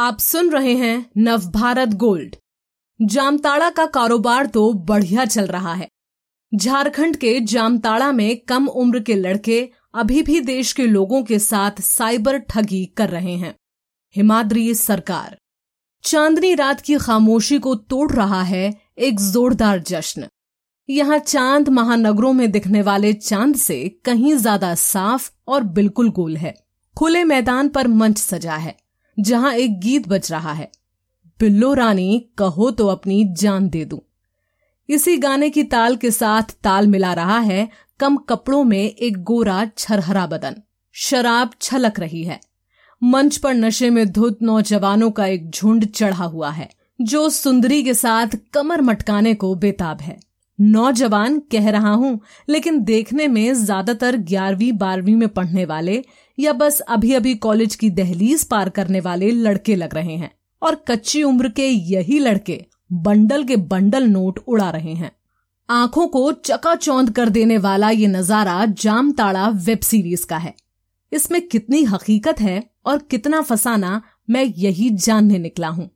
आप सुन रहे हैं नवभारत गोल्ड। जामताड़ा का कारोबार तो बढ़िया चल रहा है। झारखंड के जामताड़ा में कम उम्र के लड़के अभी भी देश के लोगों के साथ साइबर ठगी कर रहे हैं। हिमाद्री सरकार। चांदनी रात की खामोशी को तोड़ रहा है एक जोरदार जश्न। यहाँ चाँद महानगरों में दिखने वाले चाँद से कहीं ज़्यादा साफ़ और बिल्कुल गोल है। खुले मैदान पर मंच सजा है। जहाँ एक गीत बज रहा है। बिल्लो रानी, कहो तो अपनी जान दे दूँ। इसी गाने की ताल के साथ ताल मिला रहा है कम कपड़ों में एक गोरा छरहरा बदन। शराब छलक रही है। मंच पर नशे में धुत नौजवानों का एक झुंड चढ़ा हुआ है, जो सुंदरी के साथ कमर मटकाने को बेताब है। नौजवान कह रहा हूँ, लेकिन देखने में ज़्यादातर ग्यारहवीं, बारहवीं में पढ़ने वाले या बस अभी अभी कॉलेज की दहलीज पार करने वाले लड़के लग रहे हैं और कच्ची उम्र के यही लड़के बंडल के बंडल नोट उड़ा रहे हैं। आँखों को चकाचौंध कर देने वाला ये नज़ारा जामताड़ा वेब सीरीज़ का है। इसमें कितनी हकीकत है और कितना फसाना मैं यही जानने निकला हूँ।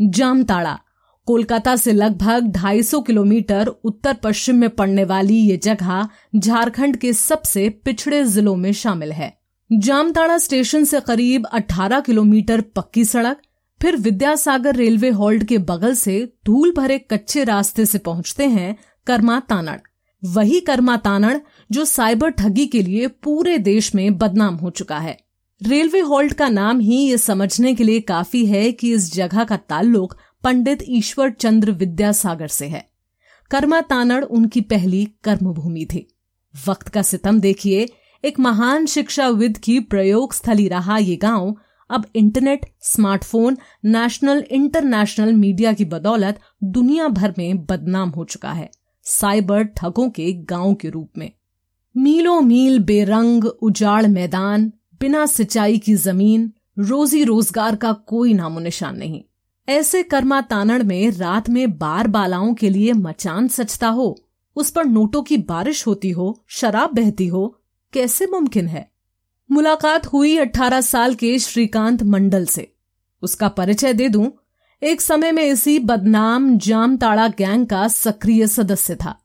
जामताड़ा, कोलकाता से लगभग 250 किलोमीटर उत्तर पश्चिम में पड़ने वाली ये जगह झारखंड के सबसे पिछड़े जिलों में शामिल है। जामताड़ा स्टेशन से करीब 18 किलोमीटर पक्की सड़क, फिर विद्यासागर रेलवे हॉल्ट के बगल से धूल भरे कच्चे रास्ते से पहुँचते हैं कर्मा तानड़। वही कर्मा तानड़ जो साइबर ठगी के लिए पूरे देश में बदनाम हो चुका है। रेलवे हॉल्ट का नाम ही ये समझने के लिए काफ़ी है कि इस जगह का ताल्लुक पंडित ईश्वर चंद्र विद्यासागर से है। कर्मा तानड़ उनकी पहली कर्मभूमि थी। वक्त का सितम देखिए एक महान शिक्षाविद की प्रयोग स्थली रहा ये गाँव। अब internet, smartphone, national, international media की बदौलत दुनिया भर में बदनाम हो चुका है। साइबर ठगों के गाँव के रूप में। मीलों मील बेरंग उजाड़ मैदान, बिना सिंचाई की ज़मीन, रोजी रोज़गार का कोई नामो निशान नहीं। ऐसे कर्मा तानड़ में रात में बार बालाओं के लिए मचान सचता हो, उस पर नोटों की बारिश होती हो, शराब बहती हो कैसे मुमकिन है? मुलाकात हुई 18 साल के श्रीकांत मंडल से। उसका परिचय दे दूँ, एक समय में इसी बदनाम, जामताड़ा गैंग का सक्रिय सदस्य था।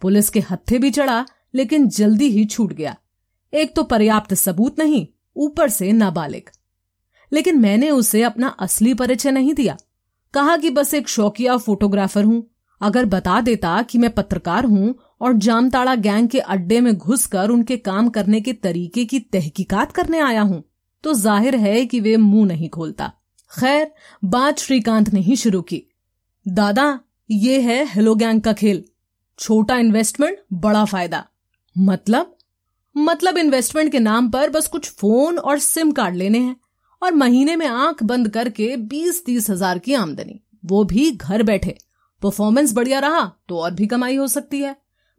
पुलिस के हत्थे भी चढ़ा, लेकिन जल्दी ही छूट गया। एक तो पर्याप्त सबूत नहीं, ऊपर से नाबालिग। लेकिन मैंने उसे अपना असली परिचय नहीं दिया। कहा कि बस एक शौकिया फोटोग्राफर हूँ। अगर बता देता कि मैं पत्रकार हूँ और जामताड़ा गैंग के अड्डे में घुसकर उनके काम करने के तरीके की तहकीकात करने आया हूँ तो ज़ाहिर है कि वे मुँह नहीं खोलता। खैर, बात श्रीकांत ने ही शुरू की। दादा, ये है हेलो गैंग का खेल। छोटा इन्वेस्टमेंट बड़ा फ़ायदा। मतलब? मतलब इन्वेस्टमेंट के नाम पर बस कुछ फ़ोन और सिम कार्ड लेने हैं और महीने में आँख बंद करके बीस तीस हज़ार की आमदनी। वो भी घर बैठे। परफॉर्मेंस बढ़िया रहा तो और भी कमाई हो सकती है।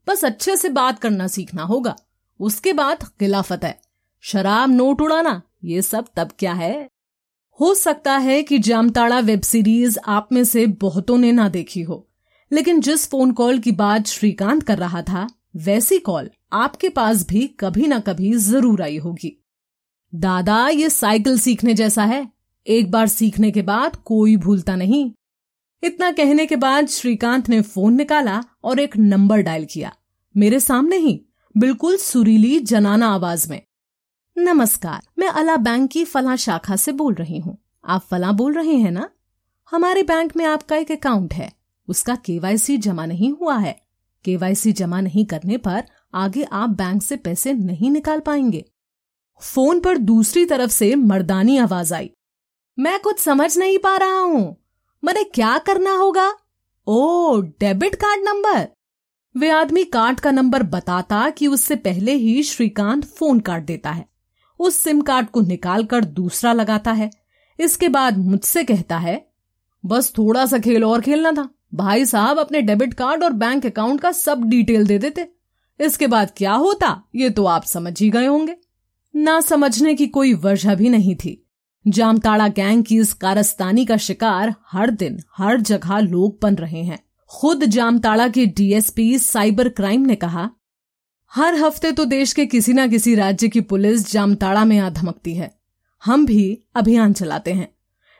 बस अच्छे से बात करना सीखना होगा। उसके बाद खिलाफत है। शराब नोट उड़ाना, ये सब तब क्या है? हो सकता है कि जामताड़ा वेब सीरीज़ आप में से बहुतों ने ना देखी हो, लेकिन जिस फ़ोन कॉल की बात श्रीकांत कर रहा था, वैसी कॉल आपके पास भी कभी ना कभी ज़रूर आई होगी। दादा, ये साइकिल सीखने जैसा है। एक बार सीखने के बाद कोई भूलता नहीं। इतना कहने के बाद श्रीकांत ने फ़ोन निकाला और एक नंबर डायल किया। मेरे सामने ही। बिल्कुल सुरीली, जनाना आवाज़ में। नमस्कार, मैं अला बैंक की फला शाखा से बोल रही हूँ। आप फला बोल रहे हैं ना? हमारे बैंक में आपका एक अकाउंट है। उसका केवाईसी जमा नहीं हुआ है। केवाईसी जमा नहीं करने पर आगे आप बैंक से पैसे नहीं निकाल पाएँगे। फ़ोन पर दूसरी तरफ़ से मर्दानी आवाज़ आई। मैं कुछ समझ नहीं पा रहा हूँ। मैंने क्या करना होगा? ओ डेबिट कार्ड नंबर। वे आदमी कार्ड का नंबर बताता कि उससे पहले ही श्रीकांत फ़ोन काट देता है। उस सिम कार्ड को निकालकर दूसरा लगाता है। इसके बाद मुझसे कहता है, बस थोड़ा सा खेल और खेलना था। भाई साहब अपने डेबिट कार्ड और बैंक अकाउंट का सब डिटेल दे देते। इसके बाद क्या होता, ये तो आप समझ ही गए होंगे। ना समझने की कोई वजह भी नहीं थी। जामताड़ा गैंग की इस कारस्तानी का शिकार हर दिन, हर जगह लोग बन रहे हैं। खुद जामताड़ा के डीएसपी साइबर क्राइम ने कहा, हर हफ़्ते तो देश के किसी ना किसी राज्य की पुलिस जामताड़ा में आ धमकती है। हम भी अभियान चलाते हैं।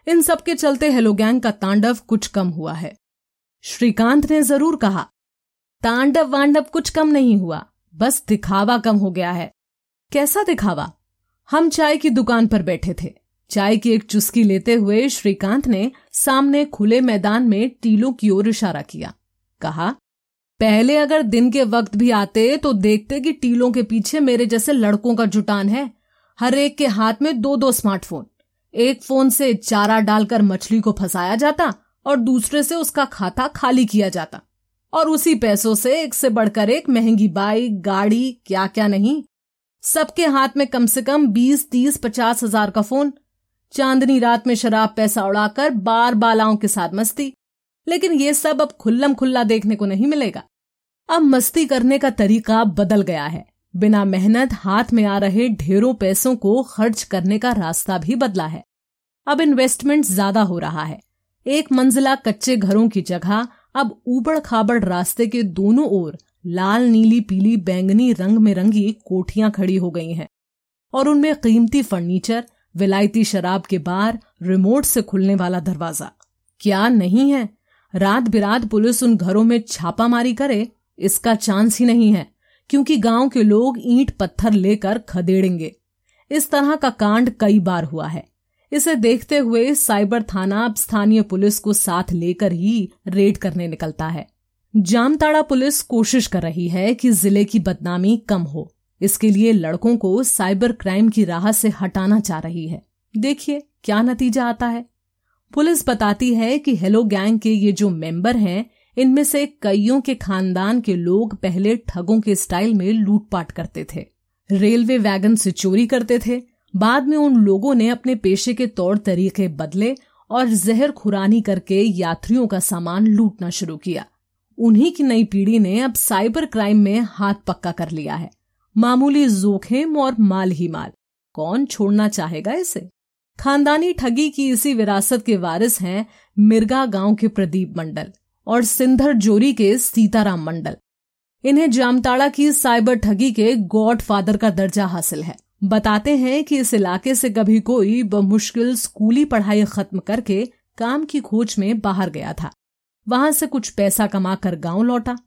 इन सब के चलते हेलो गैंग का तांडव कुछ कम हुआ है। श्रीकांत ने ज़रूर कहा, तांडव वांडव कुछ कम नहीं हुआ, बस दिखावा कम हो गया है। कैसा दिखावा? हम चाय की दुकान पर बैठे थे। चाय की एक चुस्की लेते हुए श्रीकांत ने सामने खुले मैदान में टीलों की ओर इशारा किया। कहा, पहले अगर दिन के वक्त भी आते तो देखते कि टीलों के पीछे मेरे जैसे लड़कों का जुटान है। हर एक के हाथ में दो दो स्मार्टफ़ोन। एक फ़ोन से चारा डालकर मछली को फंसाया जाता और दूसरे से उसका खाता खाली किया जाता। और उसी पैसों से एक से बढ़कर एक महँगी बाइक, गाड़ी क्या क्या नहीं। सबके हाथ में कम से कम बीस, तीस, पचास हज़ार का फ़ोन। चांदनी रात में शराब पैसा उड़ाकर बार बालाओं के साथ मस्ती। लेकिन ये सब अब खुल्लम खुल्ला देखने को नहीं मिलेगा। अब मस्ती करने का तरीका बदल गया है। बिना मेहनत हाथ में आ रहे ढेरों पैसों को खर्च करने का रास्ता भी बदला है। अब इन्वेस्टमेंट ज़्यादा हो रहा है। एक मंजिला कच्चे घरों की जगह अब ऊबड़ खाबड़ रास्ते के दोनों ओर लाल, नीली, पीली, बैंगनी रंग में रंगी कोठियाँ खड़ी हो गई हैं। और उनमें कीमती फर्नीचर विलायती शराब के बार रिमोट से खुलने वाला दरवाज़ा। क्या नहीं है? रात बिरात पुलिस उन घरों में छापामारी करे, इसका चांस ही नहीं है, क्योंकि गाँव के लोग ईंट पत्थर लेकर खदेड़ेंगे। इस तरह का कांड कई बार हुआ है। इसे देखते हुए साइबर थाना अब स्थानीय पुलिस को साथ लेकर ही रेड करने निकलता है। जामताड़ा पुलिस कोशिश कर रही है कि ज़िले की बदनामी कम हो। इसके लिए लड़कों को साइबर क्राइम की राह से हटाना चाह रही है। देखिए, क्या नतीजा आता है? पुलिस बताती है कि हेलो गैंग के ये जो मेंबर हैं, इनमें से कईयों के खानदान के लोग पहले ठगों के स्टाइल में लूटपाट करते थे। रेलवे वैगन से चोरी करते थे। बाद में उन लोगों ने अपने पेशे के तौर तरीके बदले और जहर खुरानी करके यात्रियों का सामान लूटना शुरू किया। उन्हीं की नई पीढ़ी ने अब साइबर क्राइम में हाथ पक्का कर लिया है। मामूली जोखिम और माल ही माल। कौन छोड़ना चाहेगा इसे? खानदानी ठगी की इसी विरासत के वारिस हैं मिर्गा गाँव के प्रदीप मंडल और सिंधर जोरी के सीताराम मंडल। इन्हें जामताड़ा की साइबर ठगी के गॉड फादर का दर्जा हासिल है। बताते हैं कि इस इलाके से कभी कोई बमुश्किल स्कूली पढ़ाई खत्म करके काम की खोज में बाहर गया था। वहाँ से कुछ पैसा कमाकर गाँव लौटा।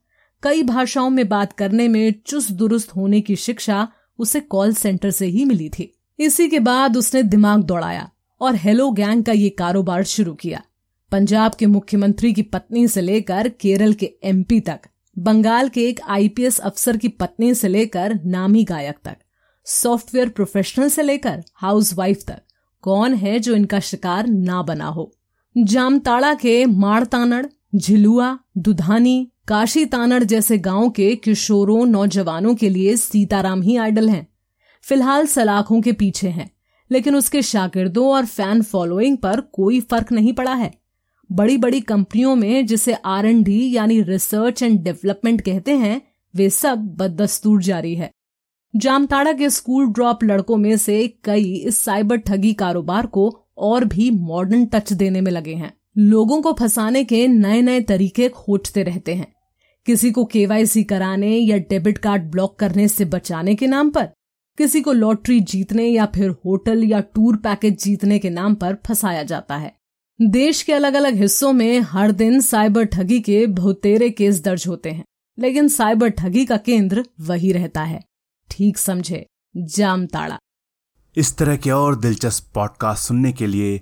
कई भाषाओं में बात करने में चुस्त दुरुस्त होने की शिक्षा उसे कॉल सेंटर से ही मिली थी। इसी के बाद उसने दिमाग दौड़ाया और हेलो गैंग का ये कारोबार शुरू किया। पंजाब के मुख्यमंत्री की पत्नी से लेकर केरल के एमपी तक, बंगाल के एक आईपीएस अफसर की पत्नी से लेकर नामी गायक तक, सॉफ्टवेयर प्रोफेशनल से लेकर हाउस वाइफ तक, कौन है जो इनका शिकार ना बना हो? जामताड़ा के माड़तानड़ झिलुआ, दुधानी, काशी तानड़ जैसे गाँव के किशोरों, नौजवानों के लिए सीताराम ही आइडल हैं। फ़िलहाल सलाखों के पीछे हैं, लेकिन उसके शागिर्दों और फ़ैन फॉलोइंग पर कोई फ़र्क नहीं पड़ा है। बड़ी बड़ी कंपनियों में जिसे आर एंड डी यानी रिसर्च एंड डेवलपमेंट कहते हैं, वे सब बदस्तूर जारी है। जामताड़ा के स्कूल ड्रॉप लड़कों में से कई इस साइबर ठगी कारोबार को और भी मॉडर्न टच देने में लगे हैं। लोगों को फंसाने के नए नए तरीके खोजते रहते हैं। किसी को केवाईसी कराने या डेबिट कार्ड ब्लॉक करने से बचाने के नाम पर, किसी को लॉटरी जीतने या फिर होटल या टूर पैकेज जीतने के नाम पर फंसाया जाता है। देश के अलग अलग हिस्सों में हर दिन साइबर ठगी के बहुतेरे केस दर्ज होते हैं, लेकिन साइबर ठगी का केंद्र वही रहता है। ठीक समझे, जामताड़ा। इस तरह के और दिलचस्प पॉडकास्ट सुनने के लिए